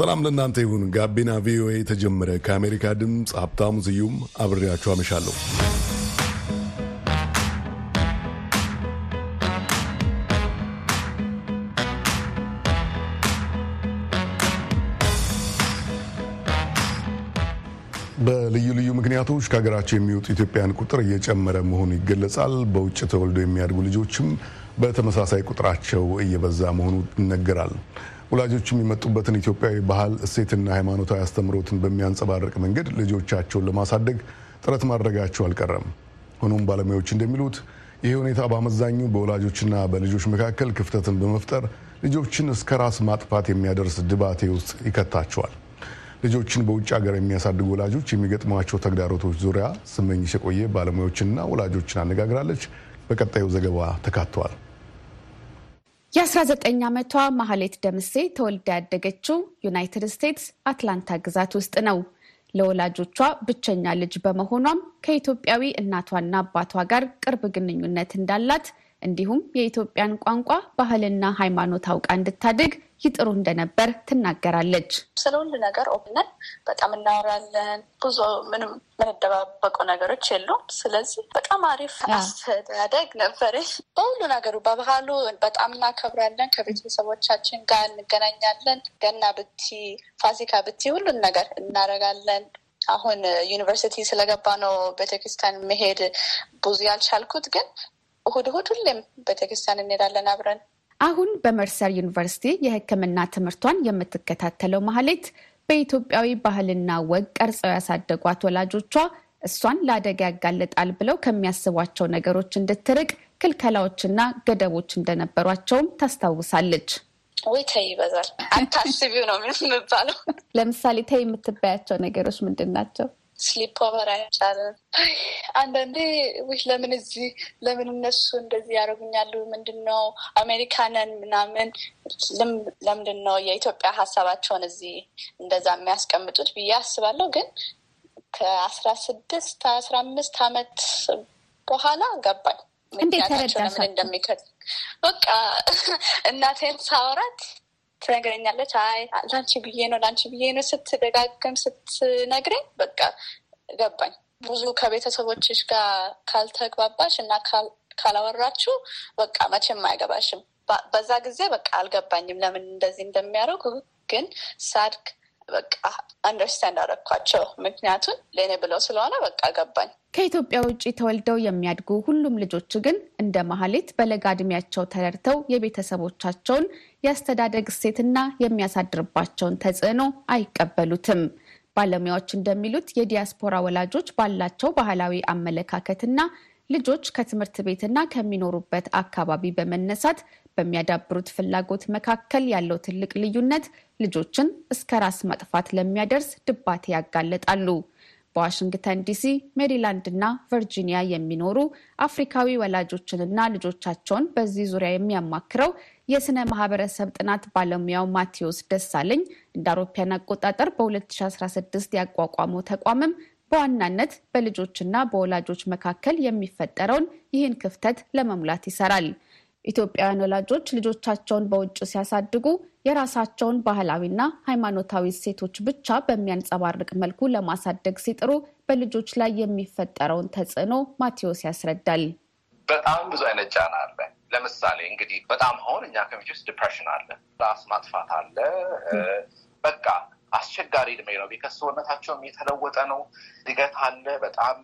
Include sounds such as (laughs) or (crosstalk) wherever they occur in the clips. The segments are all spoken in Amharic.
ሰላም ለእናንተ ይሁን። ጋቢና ቪኦኤ የተጀመረ ከአሜሪካ ድምፅ ሀብታሙ ስዩም አብሬያችሁ አመሻለሁ። በልዩ ልዩ ምክንያቶች ከሀገራቸው የሚወጡ ኢትዮጵያን ቁጥር እየጨመረ መሆኑ ይገለጻል። በውጭ ተወልደው የሚያድጉ ልጆችም በተመሳሳይ ቁጥራቸው እየበዛ መሆኑ ይነገራል። ወላጆች የሚመጡበትን ኢትዮጵያዊ ባህል እሴትና ሃይማኖታዊ አስተምሮትን በሚያንጸባርቅ መንገድ ልጆቻቸውን ለማሳደግ ጥረት ማድረጋቸው አልቀረም። ሆኖም ባለሙያዎች እንደሚሉት ይህ ሁኔታ በአመዛኙ በወላጆችና በልጆች መካከል ክፍተትን በመፍጠር ልጆችን እስከ ራስ ማጥፋት የሚያደርስ ድባቴ ውስጥ ይከታቸዋል። ልጆችን በውጭ ሀገር የሚያሳድጉ ወላጆች የሚገጥሟቸው ተግዳሮቶች ዙሪያ ስመኝሽ የቆየ ባለሙያዎችንና ወላጆችን አነጋግራለች። በቀጣዩ ዘገባ ተካተዋል። የ19 ዓመቷ ማህሌት ደምሴ ተወልዳ ያደገችው ዩናይትድ ስቴትስ አትላንታ ግዛት ውስጥ ነው። ለወላጆቿ ብቸኛ ልጅ በመሆኗም ከኢትዮጵያዊ እናቷና አባቷ ጋር ቅርብ ግንኙነት እንዳላት እንዲሁም የኢትዮጵያን ቋንቋ ባህልና ሃይማኖት አውቃ እንድታድግ ይጥሩ እንደነበር ትናገራለች። ስለ ሁሉ ነገር ኦፕነን በጣም እናወራለን። ብዙ ምንም የምንደባበቀው ነገሮች የሉም። ስለዚህ በጣም አሪፍ አስተዳደግ ነበረ። በሁሉ ነገሩ በባህሉ በጣም እናከብራለን። ከቤተሰቦቻችን ጋር እንገናኛለን። ገና ብቲ፣ ፋሲካ ብቲ ሁሉን ነገር እናደርጋለን። አሁን ዩኒቨርሲቲ ስለገባ ነው ቤተክርስቲያን መሄድ ብዙ ያልቻልኩት ግን እሁድ እሁድ ሁሌም ቤተክርስቲያን እንሄዳለን አብረን። አሁን በመርሰር ዩኒቨርሲቲ የሕክምና ትምህርቷን የምትከታተለው ማህሌት በኢትዮጵያዊ ባህልና ወግ ቀርጸው ያሳደጓት ወላጆቿ እሷን ለአደጋ ያጋልጣል ብለው ከሚያስቧቸው ነገሮች እንድትርቅ ክልከላዎችና ገደቦች እንደነበሯቸውም ታስታውሳለች። ወይ ተይ ይበዛል፣ አታስቢው ነው የምባለው። ለምሳሌ ተይ የምትባያቸው ነገሮች ምንድን ናቸው? sleepover አይቻልም። አንዳንዴ ውይ ለምን እዚህ ለምን እነሱ እንደዚህ ያደርጉኛል? ምንድን ነው አሜሪካንን ምናምን ለምንድን ነው የኢትዮጵያ ሀሳባቸውን እዚህ እንደዛ የሚያስቀምጡት ብዬ አስባለሁ። ግን ከአስራ ስድስት አስራ አምስት አመት በኋላ ገባኝ ምክንያታቸው ለምን እንደሚከድ በቃ እናቴን ሳወራት ትነግረኛለች። አይ ላንቺ ብዬ ነው ላንቺ ብዬ ነው ስትደጋግም ስትነግረኝ በቃ ገባኝ። ብዙ ከቤተሰቦችሽ ጋር ካልተግባባሽ እና ካላወራችሁ በቃ መቼም አይገባሽም። በዛ ጊዜ በቃ አልገባኝም ለምን እንደዚህ እንደሚያደርጉ ግን ሳድግ በቃ አንደርስታንድ አደረኳቸው። ምክንያቱን ለእኔ ብለው ስለሆነ በቃ ገባኝ። ከኢትዮጵያ ውጭ ተወልደው የሚያድጉ ሁሉም ልጆች ግን እንደ መሀሌት በለጋ እድሜያቸው ተረድተው የቤተሰቦቻቸውን የአስተዳደግ እሴትና የሚያሳድርባቸውን ተጽዕኖ አይቀበሉትም። ባለሙያዎች እንደሚሉት የዲያስፖራ ወላጆች ባላቸው ባህላዊ አመለካከትና ልጆች ከትምህርት ቤትና ከሚኖሩበት አካባቢ በመነሳት በሚያዳብሩት ፍላጎት መካከል ያለው ትልቅ ልዩነት ልጆችን እስከ ራስ ማጥፋት ለሚያደርስ ድባቴ ያጋለጣሉ። በዋሽንግተን ዲሲ፣ ሜሪላንድ እና ቨርጂኒያ የሚኖሩ አፍሪካዊ ወላጆችንና ልጆቻቸውን በዚህ ዙሪያ የሚያማክረው የስነ ማህበረሰብ ጥናት ባለሙያው ማቴዎስ ደሳለኝ እንደ አውሮፓውያን አቆጣጠር በ2016 ያቋቋመው ተቋምም በዋናነት በልጆችና በወላጆች መካከል የሚፈጠረውን ይህን ክፍተት ለመሙላት ይሰራል። ኢትዮጵያውያን ወላጆች ልጆቻቸውን በውጭ ሲያሳድጉ የራሳቸውን ባህላዊና ሃይማኖታዊ እሴቶች ብቻ በሚያንጸባርቅ መልኩ ለማሳደግ ሲጥሩ በልጆች ላይ የሚፈጠረውን ተጽዕኖ ማቴዎስ ያስረዳል። በጣም ብዙ አይነት ጫና አለ። ለምሳሌ እንግዲህ በጣም አሁን እኛ ከሚች ውስጥ ዲፕሬሽን አለ፣ ራስ ማጥፋት አለ። በቃ አስቸጋሪ እድሜ ነው። ሰውነታቸውም የተለወጠ ነው። እድገት አለ። በጣም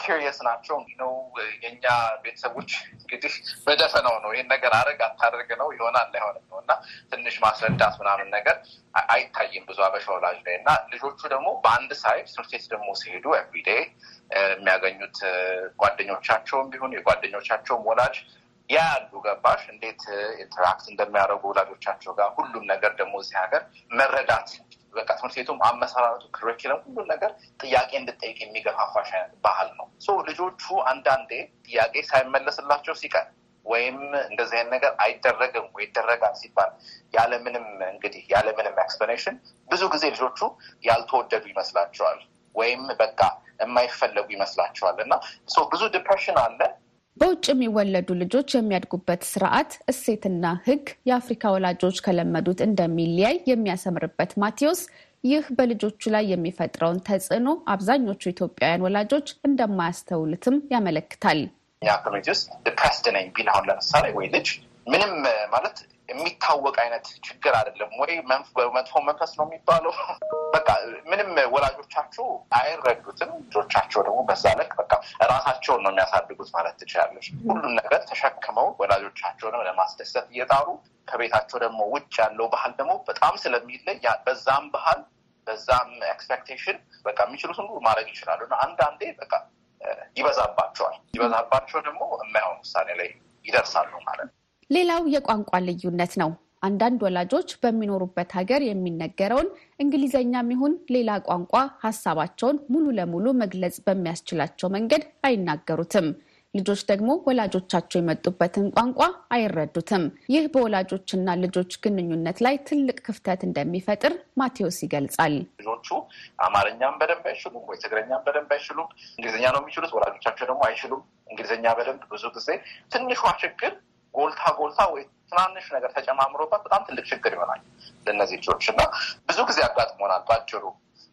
curious ናቸው ነው የእኛ ቤተሰቦች እንግዲህ በደፈነው ነው ይህን ነገር አድርግ አታደርግ ነው ይሆናል አይሆንም ነው እና ትንሽ ማስረዳት ምናምን ነገር አይታይም ብዙ አበሻ ወላጅ ላይ እና ልጆቹ ደግሞ በአንድ side ትምህርት ቤት ደግሞ ሲሄዱ everyday የሚያገኙት ጓደኞቻቸውም ቢሆን የጓደኞቻቸውም ወላጅ ያ ያሉ ገባሽ እንዴት interact እንደሚያደርጉ ወላጆቻቸው ጋር ሁሉም ነገር ደግሞ እዚህ ሀገር መረዳት በቃ ትምህርት ቤቱም አመሰራረቱ curriculum ሁሉን ነገር ጥያቄ እንድጠይቅ የሚገፋፋሽ ባህል ነው። ልጆቹ አንዳንዴ ጥያቄ ሳይመለስላቸው ሲቀር ወይም እንደዚህ አይነት ነገር አይደረግም ወይ ይደረጋል ሲባል ያለምንም እንግዲህ ያለምንም explanation ብዙ ጊዜ ልጆቹ ያልተወደዱ ይመስላቸዋል ወይም በቃ የማይፈለጉ ይመስላቸዋል እና ብዙ depression አለ። በውጭ የሚወለዱ ልጆች የሚያድጉበት ስርዓት፣ እሴትና ሕግ የአፍሪካ ወላጆች ከለመዱት እንደሚለያይ የሚያሰምርበት ማቴዎስ ይህ በልጆቹ ላይ የሚፈጥረውን ተጽዕኖ አብዛኞቹ ኢትዮጵያውያን ወላጆች እንደማያስተውሉትም ያመለክታል። እኛ ውስጥ depressed ነኝ ቢል አሁን ለምሳሌ ወይ ልጅ ምንም ማለት የሚታወቅ አይነት ችግር አይደለም ወይ መጥፎ መንፈስ ነው የሚባለው። (laughs) በቃ ምንም ወላጆቻችሁ አይረዱትም። ልጆቻቸው ደግሞ በዛ ልክ በቃ ራሳቸውን ነው የሚያሳድጉት ማለት ትችላለች። ሁሉም ነገር ተሸክመው ወላጆቻቸውንም ለማስደሰት እየጣሩ ከቤታቸው ደግሞ ውጭ ያለው ባህል ደግሞ በጣም ስለሚለይ በዛም ባህል በዛም expectation በቃ የሚችሉትን ሁሉ ማድረግ ይችላሉ እና አንዳንዴ በቃ ይበዛባቸዋል። ይበዛባቸው ደግሞ የማይሆን ውሳኔ ላይ ይደርሳሉ ማለት ነው። ሌላው የቋንቋ ልዩነት ነው። አንዳንድ ወላጆች በሚኖሩበት ሀገር የሚነገረውን እንግሊዘኛም ይሁን ሌላ ቋንቋ ሀሳባቸውን ሙሉ ለሙሉ መግለጽ በሚያስችላቸው መንገድ አይናገሩትም። ልጆች ደግሞ ወላጆቻቸው የመጡበትን ቋንቋ አይረዱትም። ይህ በወላጆችና ልጆች ግንኙነት ላይ ትልቅ ክፍተት እንደሚፈጥር ማቴዎስ ይገልጻል። ልጆቹ አማርኛም በደንብ አይችሉም ወይ ትግረኛም በደንብ አይችሉም። እንግሊዝኛ ነው የሚችሉት፣ ወላጆቻቸው ደግሞ አይችሉም እንግሊዝኛ በደንብ ብዙ ጊዜ ትንሿ ችግር ጎልታ ጎልታ ወይ ትናንሽ ነገር ተጨማምሮባት በጣም ትልቅ ችግር ይሆናል ለእነዚህ ልጆች እና ብዙ ጊዜ አጋጥሞናል። ባጭሩ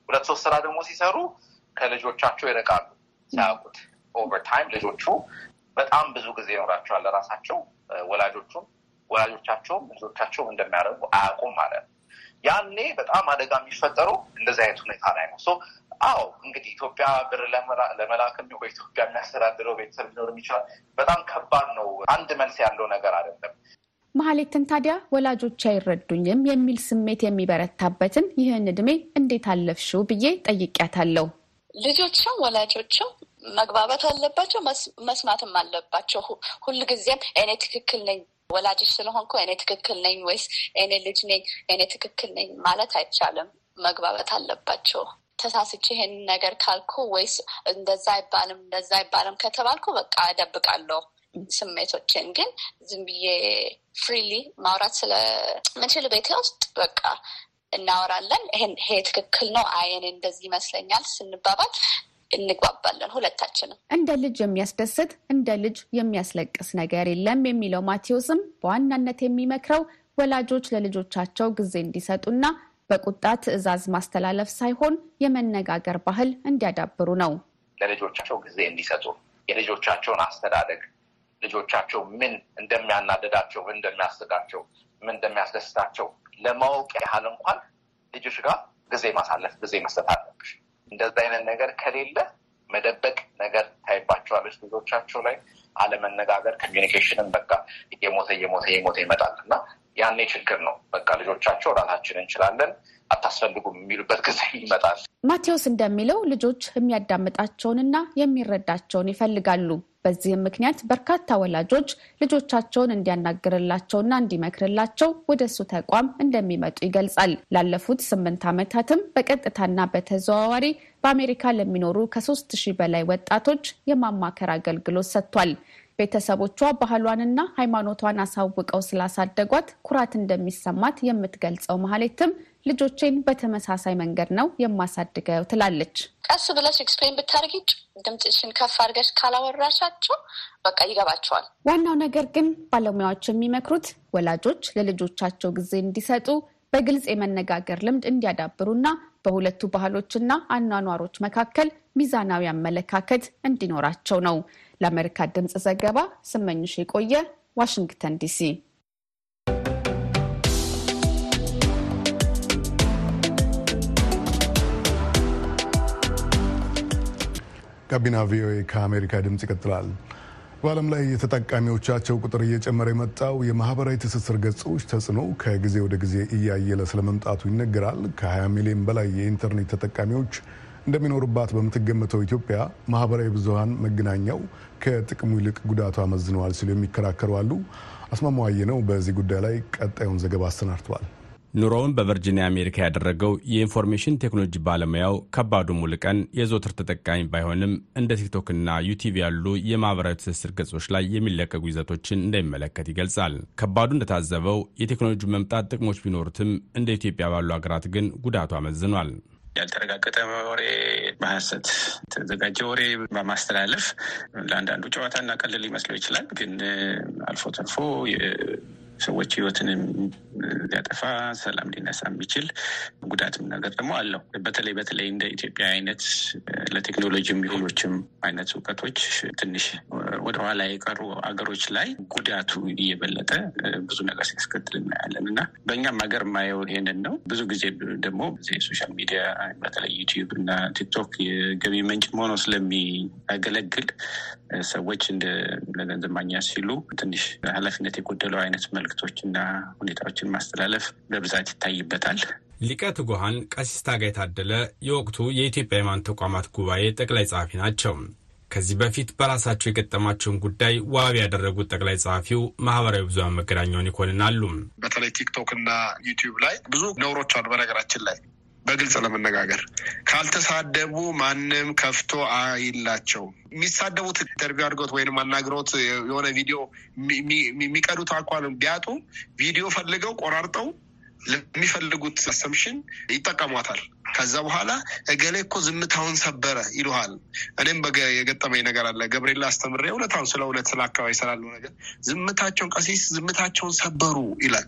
ሁለት ሶስት ስራ ደግሞ ሲሰሩ ከልጆቻቸው ይርቃሉ ሳያውቁት። over time ልጆቹ በጣም ብዙ ጊዜ ይኖራቸዋል ለራሳቸው ወላጆቹም ወላጆቻቸውም ልጆቻቸውም እንደሚያደርጉ አያውቁም ማለት ነው። ያኔ በጣም አደጋ የሚፈጠረው እንደዚህ አይነት ሁኔታ ላይ ነው። አዎ እንግዲህ ኢትዮጵያ ብር ለመላክም ወይ ኢትዮጵያ የሚያስተዳድረው ቤተሰብ ሊኖር ይችላል። በጣም ከባድ ነው። አንድ መልስ ያለው ነገር አይደለም። መሀሌትን ታዲያ ወላጆች አይረዱኝም የሚል ስሜት የሚበረታበትን ይህን እድሜ እንዴት አለፍሽው ብዬ ጠይቄያታለሁ። ልጆችም ወላጆችም መግባባት አለባቸው፣ መስማትም አለባቸው። ሁልጊዜም እኔ ትክክል ነኝ ወላጆች ስለሆንኩ እኔ ትክክል ነኝ ወይስ እኔ ልጅ ነኝ እኔ ትክክል ነኝ ማለት አይቻልም። መግባባት አለባቸው። ተሳስቼ ይሄን ነገር ካልኩ ወይስ እንደዛ አይባልም እንደዛ አይባልም ከተባልኩ በቃ እደብቃለሁ ስሜቶችን። ግን ዝም ብዬ ፍሪሊ ማውራት ስለምችል ቤቴ ውስጥ በቃ እናወራለን። ይሄ ትክክል ነው፣ አይ እኔ እንደዚህ ይመስለኛል ስንባባል እንግባባለን ሁለታችንም። እንደ ልጅ የሚያስደስት እንደ ልጅ የሚያስለቅስ ነገር የለም የሚለው ማቴዎስም በዋናነት የሚመክረው ወላጆች ለልጆቻቸው ጊዜ እንዲሰጡና በቁጣ ትዕዛዝ ማስተላለፍ ሳይሆን የመነጋገር ባህል እንዲያዳብሩ ነው። ለልጆቻቸው ጊዜ እንዲሰጡ የልጆቻቸውን አስተዳደግ ልጆቻቸው ምን እንደሚያናደዳቸው፣ ምን እንደሚያስጋቸው፣ ምን እንደሚያስደስታቸው ለማወቅ ያህል እንኳን ልጆች ጋር ጊዜ ማሳለፍ ጊዜ መስጠት አለብሽ። እንደዚ አይነት ነገር ከሌለ መደበቅ ነገር ታይባቸዋለች ልጆቻቸው ላይ አለመነጋገር፣ ኮሚኒኬሽንን በቃ እየሞተ እየሞተ እየሞተ ይመጣል እና ያኔ ችግር ነው። በቃ ልጆቻቸው ራሳችን እንችላለን አታስፈልጉም የሚሉበት ጊዜ ይመጣል። ማቴዎስ እንደሚለው ልጆች የሚያዳምጣቸውንና የሚረዳቸውን ይፈልጋሉ። በዚህም ምክንያት በርካታ ወላጆች ልጆቻቸውን እንዲያናግርላቸውና እንዲመክርላቸው ወደ እሱ ተቋም እንደሚመጡ ይገልጻል። ላለፉት ስምንት ዓመታትም በቀጥታና በተዘዋዋሪ በአሜሪካ ለሚኖሩ ከሶስት ሺህ በላይ ወጣቶች የማማከር አገልግሎት ሰጥቷል። ቤተሰቦቿ ባህሏንና ሃይማኖቷን አሳውቀው ስላሳደጓት ኩራት እንደሚሰማት የምትገልጸው መሀሌትም ልጆቼን በተመሳሳይ መንገድ ነው የማሳድገው ትላለች። ቀስ ብለሽ explain ብታደርጊ ድምፅሽን ከፍ አድርገሽ ካላወራሻቸው በቃ ይገባቸዋል። ዋናው ነገር ግን ባለሙያዎች የሚመክሩት ወላጆች ለልጆቻቸው ጊዜ እንዲሰጡ በግልጽ የመነጋገር ልምድ እንዲያዳብሩና በሁለቱ ባህሎችና አኗኗሮች መካከል ሚዛናዊ አመለካከት እንዲኖራቸው ነው። ለአሜሪካ ድምፅ ዘገባ ስመኝሽ የቆየ ዋሽንግተን ዲሲ። ጋቢና ቪኦኤ ከአሜሪካ ድምፅ ይቀጥላል። በዓለም ላይ የተጠቃሚዎቻቸው ቁጥር እየጨመረ የመጣው የማህበራዊ ትስስር ገጾች ተጽዕኖ ከጊዜ ወደ ጊዜ እያየለ ስለመምጣቱ ይነገራል። ከ20 ሚሊዮን በላይ የኢንተርኔት ተጠቃሚዎች እንደሚኖሩባት በምትገመተው ኢትዮጵያ ማህበራዊ ብዙሀን መገናኛው ከጥቅሙ ይልቅ ጉዳቱ አመዝነዋል ሲሉ የሚከራከሩ አሉ። አስማማዋየ ነው በዚህ ጉዳይ ላይ ቀጣዩን ዘገባ አሰናድተዋል። ኑሮውን በቨርጂኒያ አሜሪካ ያደረገው የኢንፎርሜሽን ቴክኖሎጂ ባለሙያው ከባዱ ሙሉቀን የዘወትር ተጠቃሚ ባይሆንም እንደ ቲክቶክና ዩቲዩብ ያሉ የማህበራዊ ትስስር ገጾች ላይ የሚለቀቁ ይዘቶችን እንደሚመለከት ይገልጻል። ከባዱ እንደታዘበው የቴክኖሎጂ መምጣት ጥቅሞች ቢኖሩትም እንደ ኢትዮጵያ ባሉ ሀገራት ግን ጉዳቱ አመዝኗል። ያልተረጋገጠ ወሬ፣ በሀሰት የተዘጋጀ ወሬ በማስተላለፍ ለአንዳንዱ ጨዋታና ቀልል ሊመስለው ይችላል። ግን አልፎ ተርፎ ሰዎች ህይወትንም ሊያጠፋ ሰላም ሊነሳ የሚችል ጉዳትም ነገር ደግሞ አለው። በተለይ በተለይ እንደ ኢትዮጵያ አይነት ለቴክኖሎጂ የሚሆኖችም አይነት እውቀቶች ትንሽ ወደኋላ የቀሩ አገሮች ላይ ጉዳቱ እየበለጠ ብዙ ነገር ሲያስከትል እናያለን እና በእኛም ሀገር የማየው ይሄንን ነው። ብዙ ጊዜ ደግሞ የ social media በተለይ ዩቲዩብ እና ቲክቶክ የገቢ ምንጭ ሆኖ ስለሚያገለግል ሰዎች እንደ ለገንዘብ ማግኛ ሲሉ ትንሽ ኃላፊነት የጎደለው አይነት መልክቶች እና ሁኔታዎችን ማስተላለፍ በብዛት ይታይበታል። ሊቀ ትጉሃን ቀሲስ ታጋይ ታደለ የወቅቱ የኢትዮጵያ ሃይማኖት ተቋማት ጉባኤ ጠቅላይ ጸሐፊ ናቸው። ከዚህ በፊት በራሳቸው የገጠማቸውን ጉዳይ ዋቢ ያደረጉት ጠቅላይ ጸሐፊው ማህበራዊ ብዙሃን መገናኛውን ይኮንናሉ። በተለይ ቲክቶክ እና ዩቲዩብ ላይ ብዙ ነውሮች አሉ። በነገራችን ላይ በግልጽ ለመነጋገር ካልተሳደቡ ማንም ከፍቶ አይላቸው። የሚሳደቡት interview አድርገውት ወይም አናግረውት የሆነ ቪዲዮ የሚቀዱት አኳን ቢያጡ ቪዲዮ ፈልገው ቆራርጠው ለሚፈልጉት assumption ይጠቀሟታል። ከዛ በኋላ እገሌ እኮ ዝምታውን ሰበረ ይሉሃል። እኔም የገጠመኝ ነገር አለ። ገብርኤል አስተምሬ እውነታውን ስለ እውነት ስለ አካባቢ ስላለው ነገር ዝምታቸውን ቀሲስ ዝምታቸውን ሰበሩ ይላል።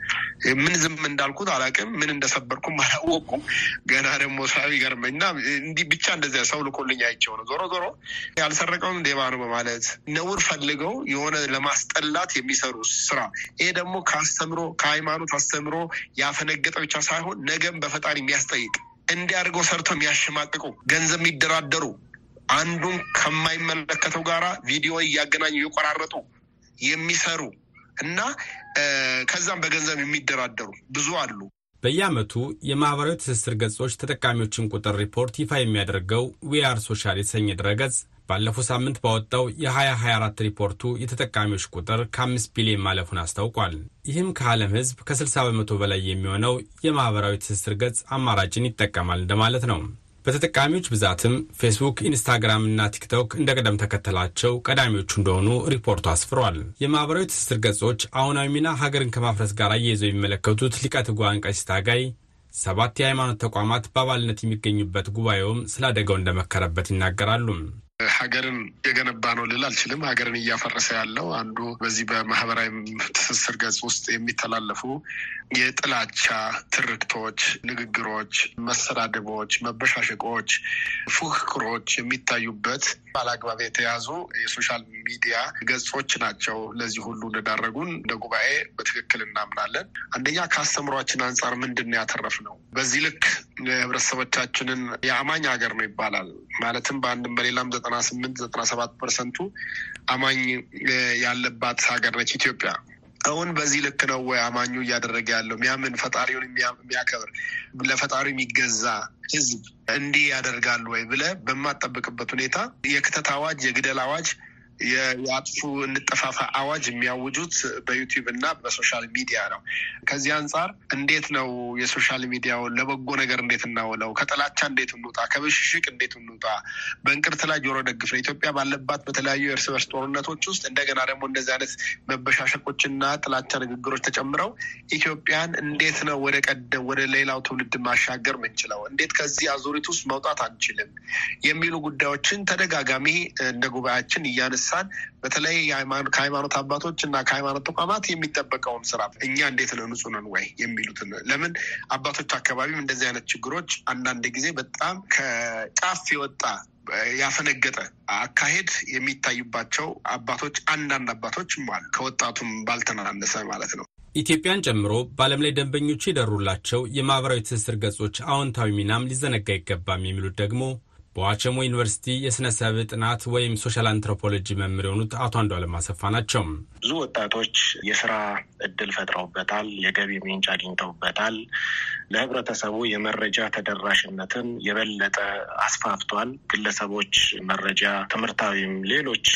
ምን ዝም እንዳልኩት አላውቅም። ምን እንደሰበርኩም አላወቁም። ገና ደግሞ ሳቢ ይገርመኝ እና እንዲህ ብቻ እንደዚያ ሰው ልኮልኝ አይቼው ነው። ዞሮ ዞሮ ያልሰረቀውን ሌባ ነው በማለት ነውር ፈልገው የሆነ ለማስጠላት የሚሰሩ ስራ ይሄ ደግሞ ከአስተምሮ ከሃይማኖት አስተምሮ ያፈነገጠ ብቻ ሳይሆን ነገም በፈጣሪ የሚያስጠይቅ እንዲያደርገው ሰርተው የሚያሸማቅቁ ገንዘብ የሚደራደሩ አንዱን ከማይመለከተው ጋራ ቪዲዮ እያገናኙ እየቆራረጡ የሚሰሩ እና ከዛም በገንዘብ የሚደራደሩ ብዙ አሉ። በየዓመቱ የማኅበራዊ ትስስር ገጾች ተጠቃሚዎችን ቁጥር ሪፖርት ይፋ የሚያደርገው We Are Social የተሰኘ ድረገጽ ባለፈው ሳምንት ባወጣው የ2024 ሪፖርቱ የተጠቃሚዎች ቁጥር ከ5 ቢሊዮን ማለፉን አስታውቋል። ይህም ከዓለም ሕዝብ ከ60 በመቶ በላይ የሚሆነው የማኅበራዊ ትስስር ገጽ አማራጭን ይጠቀማል እንደማለት ነው። በተጠቃሚዎች ብዛትም ፌስቡክ፣ ኢንስታግራም እና ቲክቶክ እንደ ቅደም ተከተላቸው ቀዳሚዎቹ እንደሆኑ ሪፖርቱ አስፍሯል። የማኅበራዊ ትስስር ገጾች አሁናዊ ሚና ሀገርን ከማፍረስ ጋር እየይዘው የሚመለከቱት ሊቀ ትጉሃን ቀሲስ ታጋይ ሰባት የሃይማኖት ተቋማት በአባልነት የሚገኙበት ጉባኤውም ስለ አደጋው እንደመከረበት ይናገራሉ። ሀገርን የገነባ ነው ልል አልችልም። ሀገርን እያፈረሰ ያለው አንዱ በዚህ በማህበራዊ ትስስር ገጽ ውስጥ የሚተላለፉ የጥላቻ ትርክቶች፣ ንግግሮች፣ መሰዳደቦች፣ መበሻሸቆች፣ ፉክክሮች የሚታዩበት ባላግባብ የተያዙ የ social media ገጾች ናቸው። ለዚህ ሁሉ እንደዳረጉን እንደ ጉባኤ በትክክል እናምናለን። አንደኛ ከአስተምሯችን አንጻር ምንድን ነው ያተረፍነው? በዚህ ልክ ህብረተሰቦቻችንን የአማኝ ሀገር ነው ይባላል። ማለትም በአንድም በሌላም ዘጠና ስምንት ዘጠና ሰባት percent ኡ አማኝ ያለባት ሀገር ነች ኢትዮጵያ። አሁን በዚህ ልክ ነው ወይ አማኙ እያደረገ ያለው የሚያምን ፈጣሪውን የሚያከብር ለፈጣሪው የሚገዛ ህዝብ እንዲህ ያደርጋሉ ወይ ብለህ በምጠብቅበት ሁኔታ የክተት አዋጅ፣ የግደል አዋጅ የእጥፉ እንጠፋፋ አዋጅ የሚያውጁት በዩቲዩብ እና በ social media ነው። ከዚህ አንጻር እንዴት ነው የ social media ውን ለበጎ ነገር እንዴት እናውለው? ከጥላቻ እንዴት እንውጣ? ከብሽሽቅ እንዴት እንውጣ? በእንቅርት ላይ ጆሮ ደግፍ ነው። ኢትዮጵያ ባለባት በተለያዩ የእርስ በርስ ጦርነቶች ውስጥ እንደገና ደግሞ እንደዚህ አይነት መበሻሸቆችና ጥላቻ ንግግሮች ተጨምረው ኢትዮጵያን እንዴት ነው ወደ ቀደም ወደ ሌላው ትውልድ ማሻገር ምንችለው? እንዴት ከዚህ አዙሪት ውስጥ መውጣት አንችልም? የሚሉ ጉዳዮችን ተደጋጋሚ እንደ ጉባኤያችን እያነሳ በተለይ ከሃይማኖት አባቶች እና ከሃይማኖት ተቋማት የሚጠበቀውን ስራ እኛ እንዴት ነው ንጹህ ነን ወይ የሚሉትን ለምን አባቶች አካባቢም እንደዚህ አይነት ችግሮች አንዳንድ ጊዜ በጣም ከጫፍ የወጣ ያፈነገጠ አካሄድ የሚታዩባቸው አባቶች አንዳንድ አባቶችም አሉ። ከወጣቱም ባልተናነሰ ማለት ነው። ኢትዮጵያን ጨምሮ በዓለም ላይ ደንበኞቹ የደሩላቸው የማህበራዊ ትስስር ገጾች አዎንታዊ ሚናም ሊዘነጋ አይገባም የሚሉት ደግሞ በዋቸሞ ዩኒቨርሲቲ የሥነ ሰብ ጥናት ወይም social anthropology መምህር የሆኑት አቶ አንዷለም አሰፋ ናቸው። ብዙ ወጣቶች የስራ እድል ፈጥረውበታል። የገቢ ምንጭ አግኝተውበታል። ለህብረተሰቡ የመረጃ ተደራሽነትን የበለጠ አስፋፍቷል። ግለሰቦች መረጃ፣ ትምህርታዊም፣ ሌሎች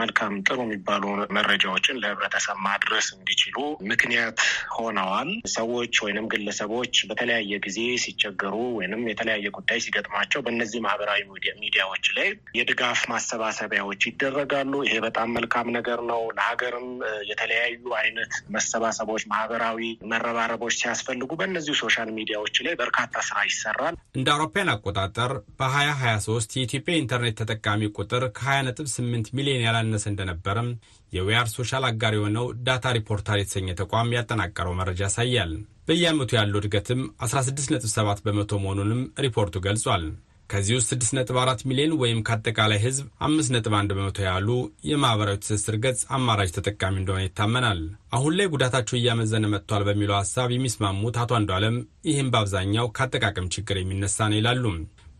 መልካም ጥሩ የሚባሉ መረጃዎችን ለህብረተሰብ ማድረስ እንዲችሉ ምክንያት ሆነዋል። ሰዎች ወይንም ግለሰቦች በተለያየ ጊዜ ሲቸገሩ ወይንም የተለያየ ጉዳይ ሲገጥማቸው በእነዚህ ማህበራዊ ሚዲያዎች ላይ የድጋፍ ማሰባሰቢያዎች ይደረጋሉ። ይሄ በጣም መልካም ነገር ነው። ለሀገርም የተለያዩ አይነት መሰባሰቦች፣ ማህበራዊ መረባረቦች ሲያስፈልጉ በእነዚሁ social media ዎች ላይ በርካታ ስራ ይሰራል። እንደ አውሮፓውያን አቆጣጠር በ2023 የኢትዮጵያ ኢንተርኔት ተጠቃሚ ቁጥር ከ20.8 ሚሊዮን ያላነሰ እንደነበረም የ We Are Social አጋር የሆነው DataReportal የተሰኘ ተቋም ያጠናቀረው መረጃ ያሳያል። በየዓመቱ ያለው እድገትም 16.7 በመቶ መሆኑንም ሪፖርቱ ገልጿል። ከዚህ ውስጥ 6.4 ሚሊዮን ወይም ከአጠቃላይ ሕዝብ 5.1 በመቶ ያሉ የማኅበራዊ ትስስር ገጽ አማራጭ ተጠቃሚ እንደሆነ ይታመናል። አሁን ላይ ጉዳታቸው እያመዘነ መጥቷል በሚለው ሀሳብ የሚስማሙት አቶ አንዷለም ይህም በአብዛኛው ከአጠቃቀም ችግር የሚነሳ ነው ይላሉ።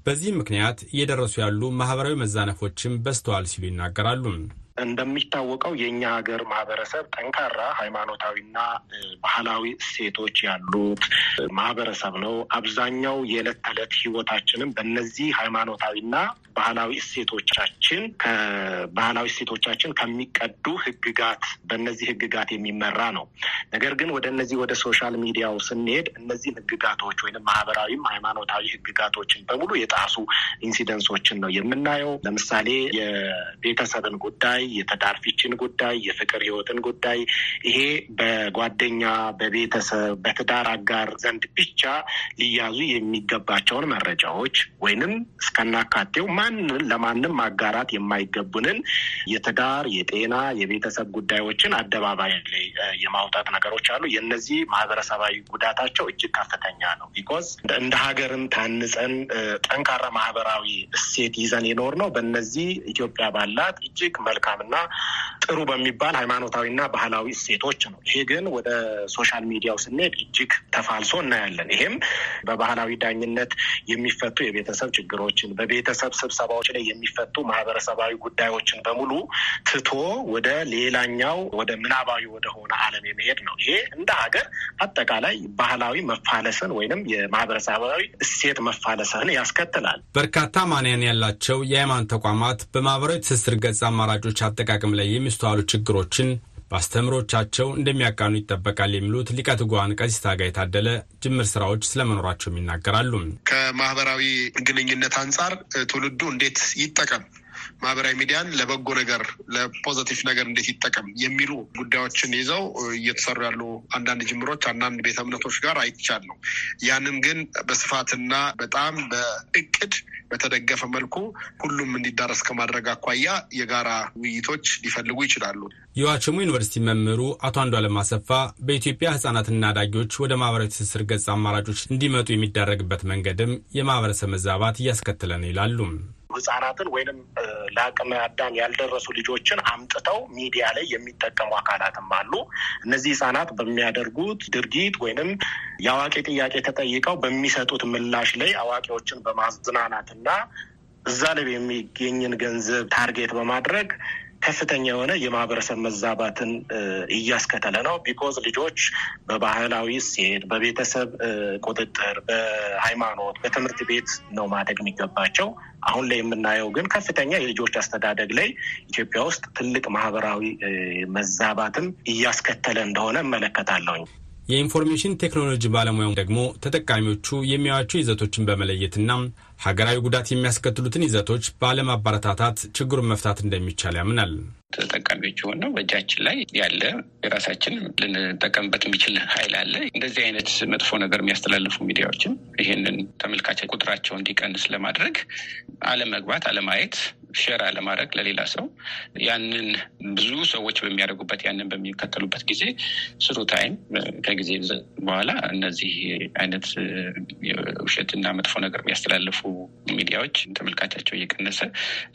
በዚህም ምክንያት እየደረሱ ያሉ ማኅበራዊ መዛነፎችም በዝተዋል ሲሉ ይናገራሉ። እንደሚታወቀው የእኛ ሀገር ማህበረሰብ ጠንካራ ሃይማኖታዊና ባህላዊ እሴቶች ያሉት ማህበረሰብ ነው። አብዛኛው የዕለት ተዕለት ህይወታችንም በእነዚህ ሃይማኖታዊና ባህላዊ እሴቶቻችን ከባህላዊ እሴቶቻችን ከሚቀዱ ህግጋት በእነዚህ ህግጋት የሚመራ ነው። ነገር ግን ወደ እነዚህ ወደ social media ው ስንሄድ እነዚህን ህግጋቶች ወይም ማህበራዊም ሃይማኖታዊ ህግጋቶችን በሙሉ የጣሱ incidents ኦችን ነው የምናየው። ለምሳሌ የቤተሰብን ጉዳይ የትዳር ፍቺን ጉዳይ፣ የፍቅር ህይወትን ጉዳይ ይሄ በጓደኛ በቤተሰብ በትዳር አጋር ዘንድ ብቻ ሊያዙ የሚገባቸውን መረጃዎች ወይንም እስከናካቴው ማንን ለማንም ማጋራት የማይገቡንን የትዳር የጤና የቤተሰብ ጉዳዮችን አደባባይ ላይ የማውጣት ነገሮች አሉ። የነዚህ ማህበረሰባዊ ጉዳታቸው እጅግ ከፍተኛ ነው። because እንደ ሀገርም ታንጸን ጠንካራ ማህበራዊ እሴት ይዘን የኖርነው በነዚህ ኢትዮጵያ ባላት እጅግ መልካም እና ጥሩ በሚባል ሃይማኖታዊና ባህላዊ እሴቶች ነው። ይሄ ግን ወደ social media ው ስንሄድ እጅግ ተፋልሶ እናያለን። ይሄም በባህላዊ ዳኝነት የሚፈቱ የቤተሰብ ችግሮችን፣ በቤተሰብ ስብሰባዎች ላይ የሚፈቱ ማህበረሰባዊ ጉዳዮችን በሙሉ ትቶ ወደ ሌላኛው ወደ ምናባዊ ወደሆነ ዓለም የመሄድ ነው። ይሄ እንደ ሀገር አጠቃላይ ባህላዊ መፋለስን ወይንም የማህበረሰባዊ እሴት መፋለስን ያስከትላል። በርካታ ማንያን ያላቸው የሃይማኖት ተቋማት በማህበራዊ ትስስር ገጽ አማራጮች አጠቃቀም ላይ የሚስተዋሉ ችግሮችን በአስተምሮቻቸው እንደሚያቃኑ ይጠበቃል የሚሉት ሊቀ ትጉሃን ቀሲስ ታጋይ ታደለ ጅምር ስራዎች ስለመኖራቸውም ይናገራሉ። ከማህበራዊ ግንኙነት አንጻር ትውልዱ እንዴት ይጠቀም ማህበራዊ ሚዲያን ለበጎ ነገር ለፖዘቲቭ ነገር እንዴት ይጠቀም የሚሉ ጉዳዮችን ይዘው እየተሰሩ ያሉ አንዳንድ ጅምሮች አንዳንድ ቤተ እምነቶች ጋር አይቻለሁ። ያንን ግን በስፋትና በጣም በእቅድ በተደገፈ መልኩ ሁሉም እንዲዳረስ ከማድረግ አኳያ የጋራ ውይይቶች ሊፈልጉ ይችላሉ። የዋቸሞ ዩኒቨርሲቲ መምህሩ አቶ አንዱዓለም አሰፋ በኢትዮጵያ ሕጻናትና አዳጊዎች ወደ ማህበራዊ ትስስር ገጽ አማራጮች እንዲመጡ የሚዳረግበት መንገድም የማህበረሰብ መዛባት እያስከተለ ነው ይላሉ። ህጻናትን ወይንም ለአቅመ አዳም ያልደረሱ ልጆችን አምጥተው ሚዲያ ላይ የሚጠቀሙ አካላትም አሉ። እነዚህ ህጻናት በሚያደርጉት ድርጊት ወይንም የአዋቂ ጥያቄ ተጠይቀው በሚሰጡት ምላሽ ላይ አዋቂዎችን በማዝናናትና እዛ ላይ የሚገኝን ገንዘብ target በማድረግ ከፍተኛ የሆነ የማህበረሰብ መዛባትን እያስከተለ ነው። because ልጆች በባህላዊ እሴት፣ በቤተሰብ ቁጥጥር፣ በሃይማኖት፣ በትምህርት ቤት ነው ማደግ የሚገባቸው። አሁን ላይ የምናየው ግን ከፍተኛ የልጆች አስተዳደግ ላይ ኢትዮጵያ ውስጥ ትልቅ ማህበራዊ መዛባትን እያስከተለ እንደሆነ እመለከታለሁኝ። የኢንፎርሜሽን ቴክኖሎጂ ባለሙያው ደግሞ ተጠቃሚዎቹ የሚያዩዋቸው ይዘቶችን በመለየትና ሀገራዊ ጉዳት የሚያስከትሉትን ይዘቶች ባለማበረታታት ችግሩን መፍታት እንደሚቻል ያምናል። ተጠቃሚዎች የሆነው በእጃችን ላይ ያለ የራሳችን ልንጠቀምበት የሚችል ኃይል አለ። እንደዚህ አይነት መጥፎ ነገር የሚያስተላልፉ ሚዲያዎችን ይህንን ተመልካች ቁጥራቸው እንዲቀንስ ለማድረግ አለመግባት፣ አለማየት፣ share አለማድረግ ለሌላ ሰው ያንን ብዙ ሰዎች በሚያደርጉበት ያንን በሚከተሉበት ጊዜ through time ከጊዜ በኋላ እነዚህ አይነት ውሸትና መጥፎ ነገር የሚያስተላልፉ ሚዲያዎች ተመልካቻቸው እየቀነሰ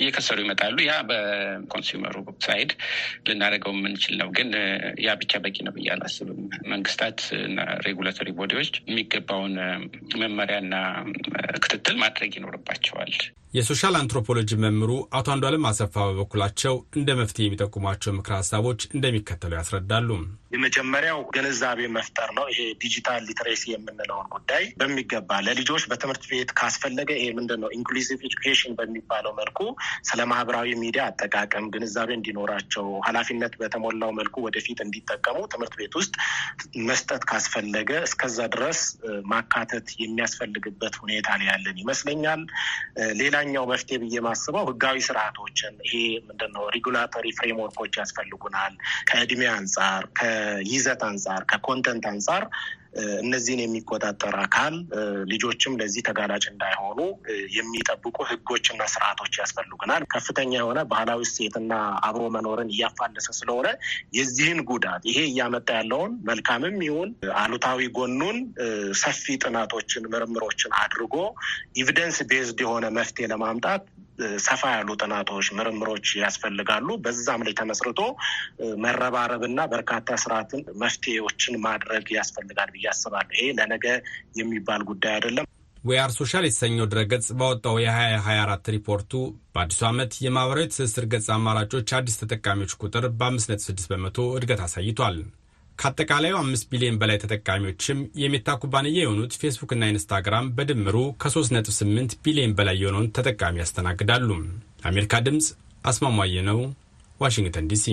እየከሰሩ ይመጣሉ። ያ በ consumer ኡ side ልናደርገው የምንችል ነው። ግን ያ ብቻ በቂ ነው ብዬ አላስብም። መንግስታት እና regulatory body ዎች የሚገባውን መመሪያና ክትትል ማድረግ ይኖርባቸዋል። የ social anthropology መምህሩ አቶ አንዷለም አሰፋ በበኩላቸው እንደ መፍትሄ የሚጠቁሟቸው ምክረ ሀሳቦች እንደሚከተለው ያስረዳሉ። የመጀመሪያው ግንዛቤ መፍጠር ነው። ይሄ digital literacy የምንለውን ጉዳይ በሚገባ ለልጆች በትምህርት ቤት ካስፈለገ ይሄ ምንድን ነው inclusive education በሚባለው መልኩ ስለ ማህበራዊ ሚዲያ አጠቃቀም ግንዛቤ እንዲኖራቸው፣ ኃላፊነት በተሞላው መልኩ ወደፊት እንዲጠቀሙ ትምህርት ቤት ውስጥ መስጠት ካስፈለገ እስከዛ ድረስ ማካተት የሚያስፈልግበት ሁኔታ ላይ ያለን ይመስለኛል። ሌላኛው መፍትሄ ብዬ ማስበው ህጋዊ ስርዓቶችን ይሄ ምንድን ነው regulatory framework ኦች ያስፈልጉናል። ከእድሜ አንጻር ከይዘት አንጻር ከ content አንጻር እነዚህን የሚቆጣጠር አካል ልጆችም ለዚህ ተጋላጭ እንዳይሆኑ የሚጠብቁ ህጎችና ስርዓቶች ያስፈልጉናል። ከፍተኛ የሆነ ባህላዊ እሴትና አብሮ መኖርን እያፋለሰ ስለሆነ የዚህን ጉዳት ይሄ እያመጣ ያለውን መልካምም ይሁን አሉታዊ ጎኑን ሰፊ ጥናቶችን፣ ምርምሮችን አድርጎ evidence based የሆነ መፍትሄ ለማምጣት ሰፋ ያሉ ጥናቶች፣ ምርምሮች ያስፈልጋሉ። በዛም ላይ ተመስርቶ መረባረብ እና በርካታ ስርዓትን መፍትሄዎችን ማድረግ ያስፈልጋል ብዬ አስባለሁ። ይሄ ለነገ የሚባል ጉዳይ አይደለም። ዌአር ሶሻል የተሰኘው ድረገጽ ባወጣው የ2024 ሪፖርቱ በአዲሱ ዓመት የማህበራዊ ትስስር ገጽ አማራጮች አዲስ ተጠቃሚዎች ቁጥር በ5.6 በመቶ እድገት አሳይቷል። ከአጠቃላዩ አምስት ቢሊዮን በላይ ተጠቃሚዎችም የሜታ ኩባንያ የሆኑት ፌስቡክና ኢንስታግራም በድምሩ ከ3.8 ቢሊዮን በላይ የሆነውን ተጠቃሚ ያስተናግዳሉ። ለአሜሪካ ድምፅ አስማማው አየነው፣ ዋሽንግተን ዲሲ።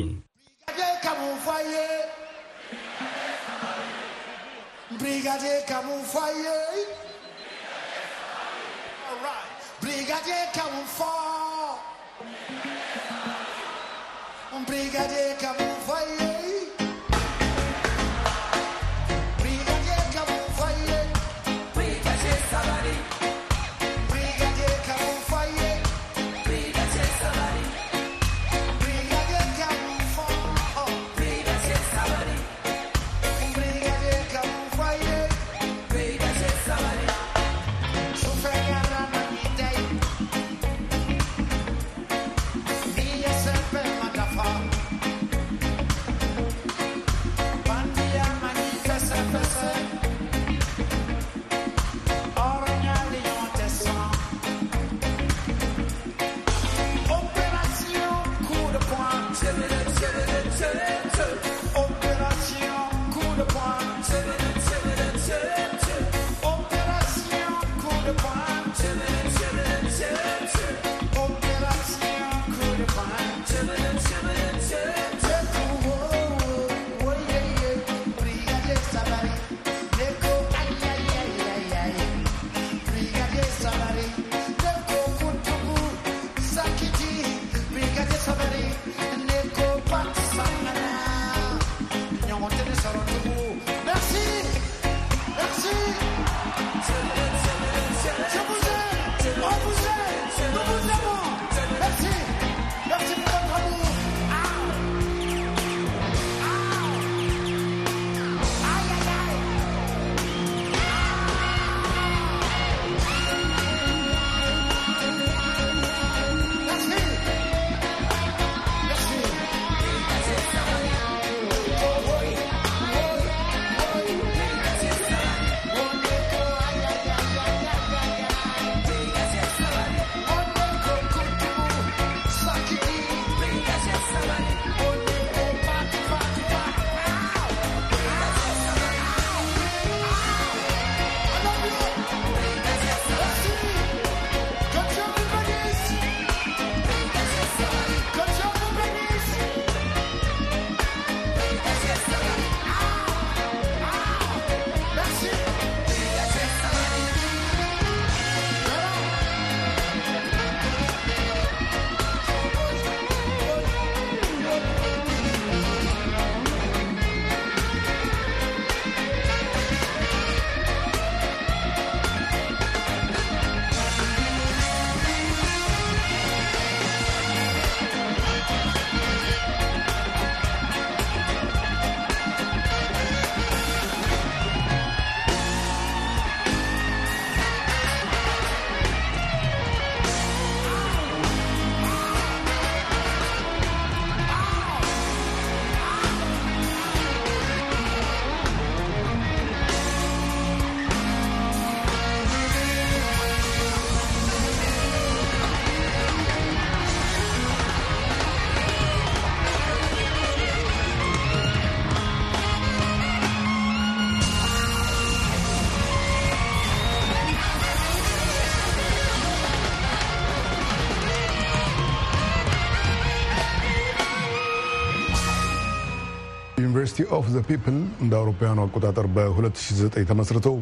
ዩኒቨርሲቲ ኦፍ ዘ ፒፕል እንደ አውሮፓውያኑ አቆጣጠር በ2009 ተመስርተው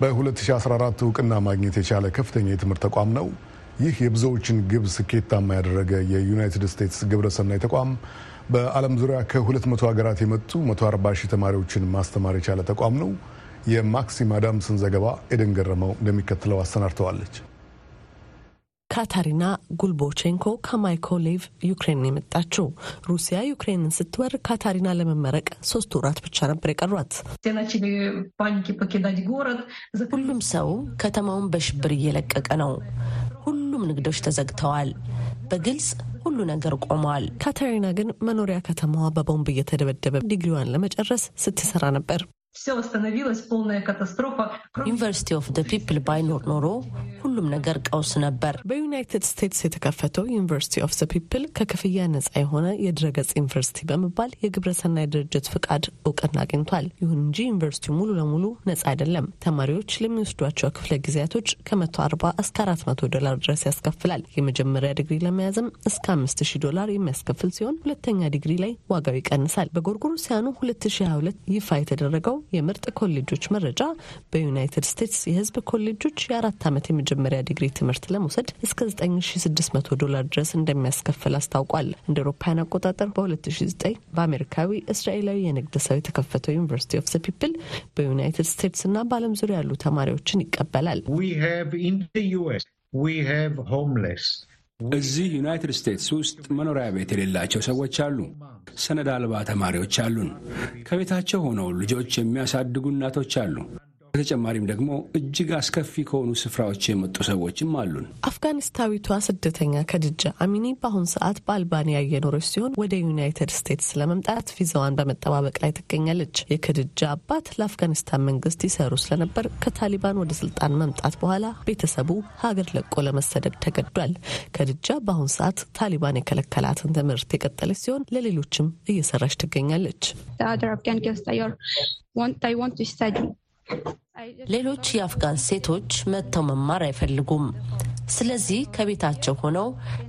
በ2014 እውቅና ማግኘት የቻለ ከፍተኛ የትምህርት ተቋም ነው። ይህ የብዙዎችን ግብ ስኬታማ ያደረገ የዩናይትድ ስቴትስ ግብረሰናይ ተቋም በዓለም ዙሪያ ከ200 ሀገራት የመጡ 140 ሺህ ተማሪዎችን ማስተማር የቻለ ተቋም ነው። የማክሲም አዳምስን ዘገባ ኤደን ገረመው እንደሚከተለው አሰናድተዋለች። ካታሪና ጉልቦቼንኮ ከማይኮላይቭ ዩክሬን የመጣችው ሩሲያ ዩክሬንን ስትወር ካታሪና ለመመረቅ ሶስት ወራት ብቻ ነበር የቀሯት። ሁሉም ሰው ከተማውን በሽብር እየለቀቀ ነው። ሁሉም ንግዶች ተዘግተዋል። በግልጽ ሁሉ ነገር ቆመዋል። ካታሪና ግን መኖሪያ ከተማዋ በቦምብ እየተደበደበ ዲግሪዋን ለመጨረስ ስትሰራ ነበር። ዩኒቨርሲቲ ኦፍ ደ ፒፕል ባይኖር ኖሮ ሁሉም ነገር ቀውስ ነበር። በዩናይትድ ስቴትስ የተከፈተው ዩኒቨርሲቲ ኦፍ ዘ ፒፕል ከክፍያ ነጻ የሆነ የድረገጽ ዩኒቨርሲቲ በመባል የግብረሰናይ ድርጅት ፍቃድ እውቅና አግኝቷል። ይሁን እንጂ ዩኒቨርሲቲው ሙሉ ለሙሉ ነጻ አይደለም። ተማሪዎች ለሚወስዷቸው ክፍለ ጊዜያቶች ከመቶ አርባ እስከ አራት መቶ ዶላር ድረስ ያስከፍላል። የመጀመሪያ ዲግሪ ለመያዝም እስከ አምስት ሺህ ዶላር የሚያስከፍል ሲሆን ሁለተኛ ዲግሪ ላይ ዋጋው ይቀንሳል። በጎርጎሮሲያኑ ሁለት ሺ ሀያ ሁለት ይፋ የተደረገው የምርጥ ኮሌጆች መረጃ በዩናይትድ ስቴትስ የሕዝብ ኮሌጆች የአራት ዓመት የመጀመሪያ ዲግሪ ትምህርት ለመውሰድ እስከ 9600 ዶላር ድረስ እንደሚያስከፍል አስታውቋል። እንደ አውሮፓውያን አቆጣጠር በ2009 በአሜሪካዊ እስራኤላዊ የንግድ ሰው የተከፈተው ዩኒቨርሲቲ ኦፍ ዘ ፒፕል በዩናይትድ ስቴትስ እና በዓለም ዙሪያ ያሉ ተማሪዎችን ይቀበላል። እዚህ ዩናይትድ ስቴትስ ውስጥ መኖሪያ ቤት የሌላቸው ሰዎች አሉ። ሰነድ አልባ ተማሪዎች አሉን። ከቤታቸው ሆነው ልጆች የሚያሳድጉ እናቶች አሉ። በተጨማሪም ደግሞ እጅግ አስከፊ ከሆኑ ስፍራዎች የመጡ ሰዎችም አሉን። አፍጋኒስታዊቷ ስደተኛ ከድጃ አሚኒ በአሁን ሰዓት በአልባንያ እየኖረች ሲሆን ወደ ዩናይትድ ስቴትስ ለመምጣት ቪዛዋን በመጠባበቅ ላይ ትገኛለች። የከድጃ አባት ለአፍጋኒስታን መንግስት ይሰሩ ስለነበር ከታሊባን ወደ ስልጣን መምጣት በኋላ ቤተሰቡ ሀገር ለቆ ለመሰደድ ተገዷል። ከድጃ በአሁን ሰዓት ታሊባን የከለከላትን ትምህርት የቀጠለች ሲሆን ለሌሎችም እየሰራች ትገኛለች። ሌሎች የአፍጋን ሴቶች መጥተው መማር አይፈልጉም። ስለዚህ ከቤታቸው ሆነው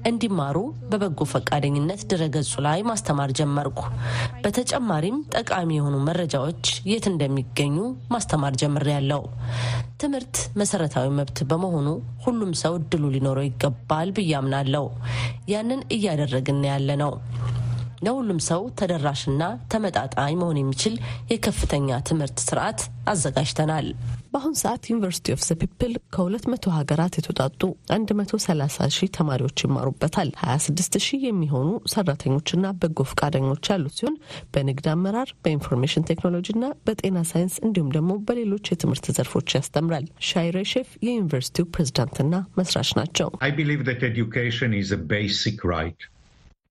እንዲማሩ በበጎ ፈቃደኝነት ድረገጹ ላይ ማስተማር ጀመርኩ። በተጨማሪም ጠቃሚ የሆኑ መረጃዎች የት እንደሚገኙ ማስተማር ጀምሬያለሁ። ትምህርት መሰረታዊ መብት በመሆኑ ሁሉም ሰው እድሉ ሊኖረው ይገባል ብዬ አምናለሁ። ያንን እያደረግን ያለ ነው። ለሁሉም ሰው ተደራሽና ተመጣጣኝ መሆን የሚችል የከፍተኛ ትምህርት ስርዓት አዘጋጅተናል። በአሁኑ ሰዓት ዩኒቨርሲቲ ኦፍ ዘ ፒፕል ከ200 ሀገራት የተውጣጡ 130 ሺህ ተማሪዎች ይማሩበታል። 26 ሺህ የሚሆኑ ሰራተኞችና በጎ ፈቃደኞች ያሉት ሲሆን በንግድ አመራር፣ በኢንፎርሜሽን ቴክኖሎጂና በጤና ሳይንስ እንዲሁም ደግሞ በሌሎች የትምህርት ዘርፎች ያስተምራል። ሻይሬ ሼፍ የዩኒቨርሲቲው ፕሬዝዳንትና መስራች ናቸው።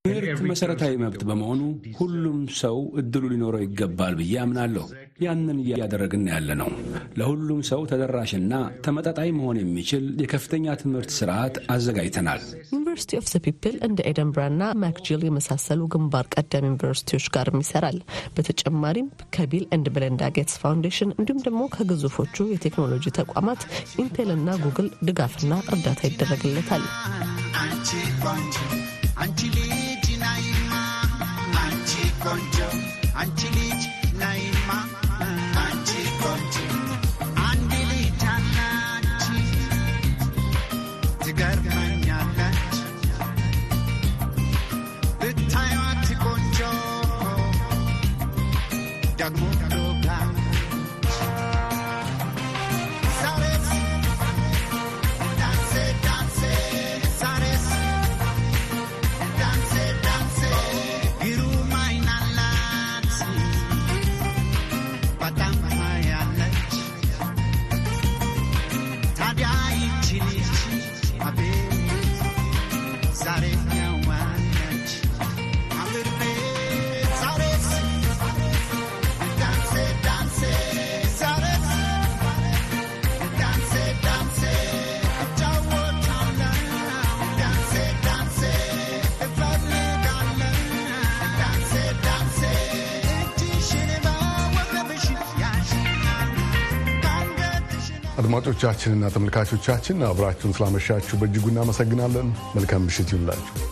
ትምህርት መሰረታዊ መብት በመሆኑ ሁሉም ሰው እድሉ ሊኖረው ይገባል ብዬ አምናለሁ። ያንን እያደረግን ያለ ነው። ለሁሉም ሰው ተደራሽና ተመጣጣኝ መሆን የሚችል የከፍተኛ ትምህርት ስርዓት አዘጋጅተናል። ዩኒቨርሲቲ ኦፍ ዘ ፒፕል እንደ ኤደንብራና ማክጂል የመሳሰሉ ግንባር ቀደም ዩኒቨርሲቲዎች ጋርም ይሰራል። በተጨማሪም ከቢል ኤንድ ሜሊንዳ ጌትስ ፋውንዴሽን እንዲሁም ደግሞ ከግዙፎቹ የቴክኖሎጂ ተቋማት ኢንቴልና ጉግል ድጋፍና እርዳታ ይደረግለታል። ቆንጆ አንቺ አድማጮቻችንና ተመልካቾቻችን አብራችሁን ስላመሻችሁ በእጅጉ እናመሰግናለን። መልካም ምሽት ይሁንላችሁ።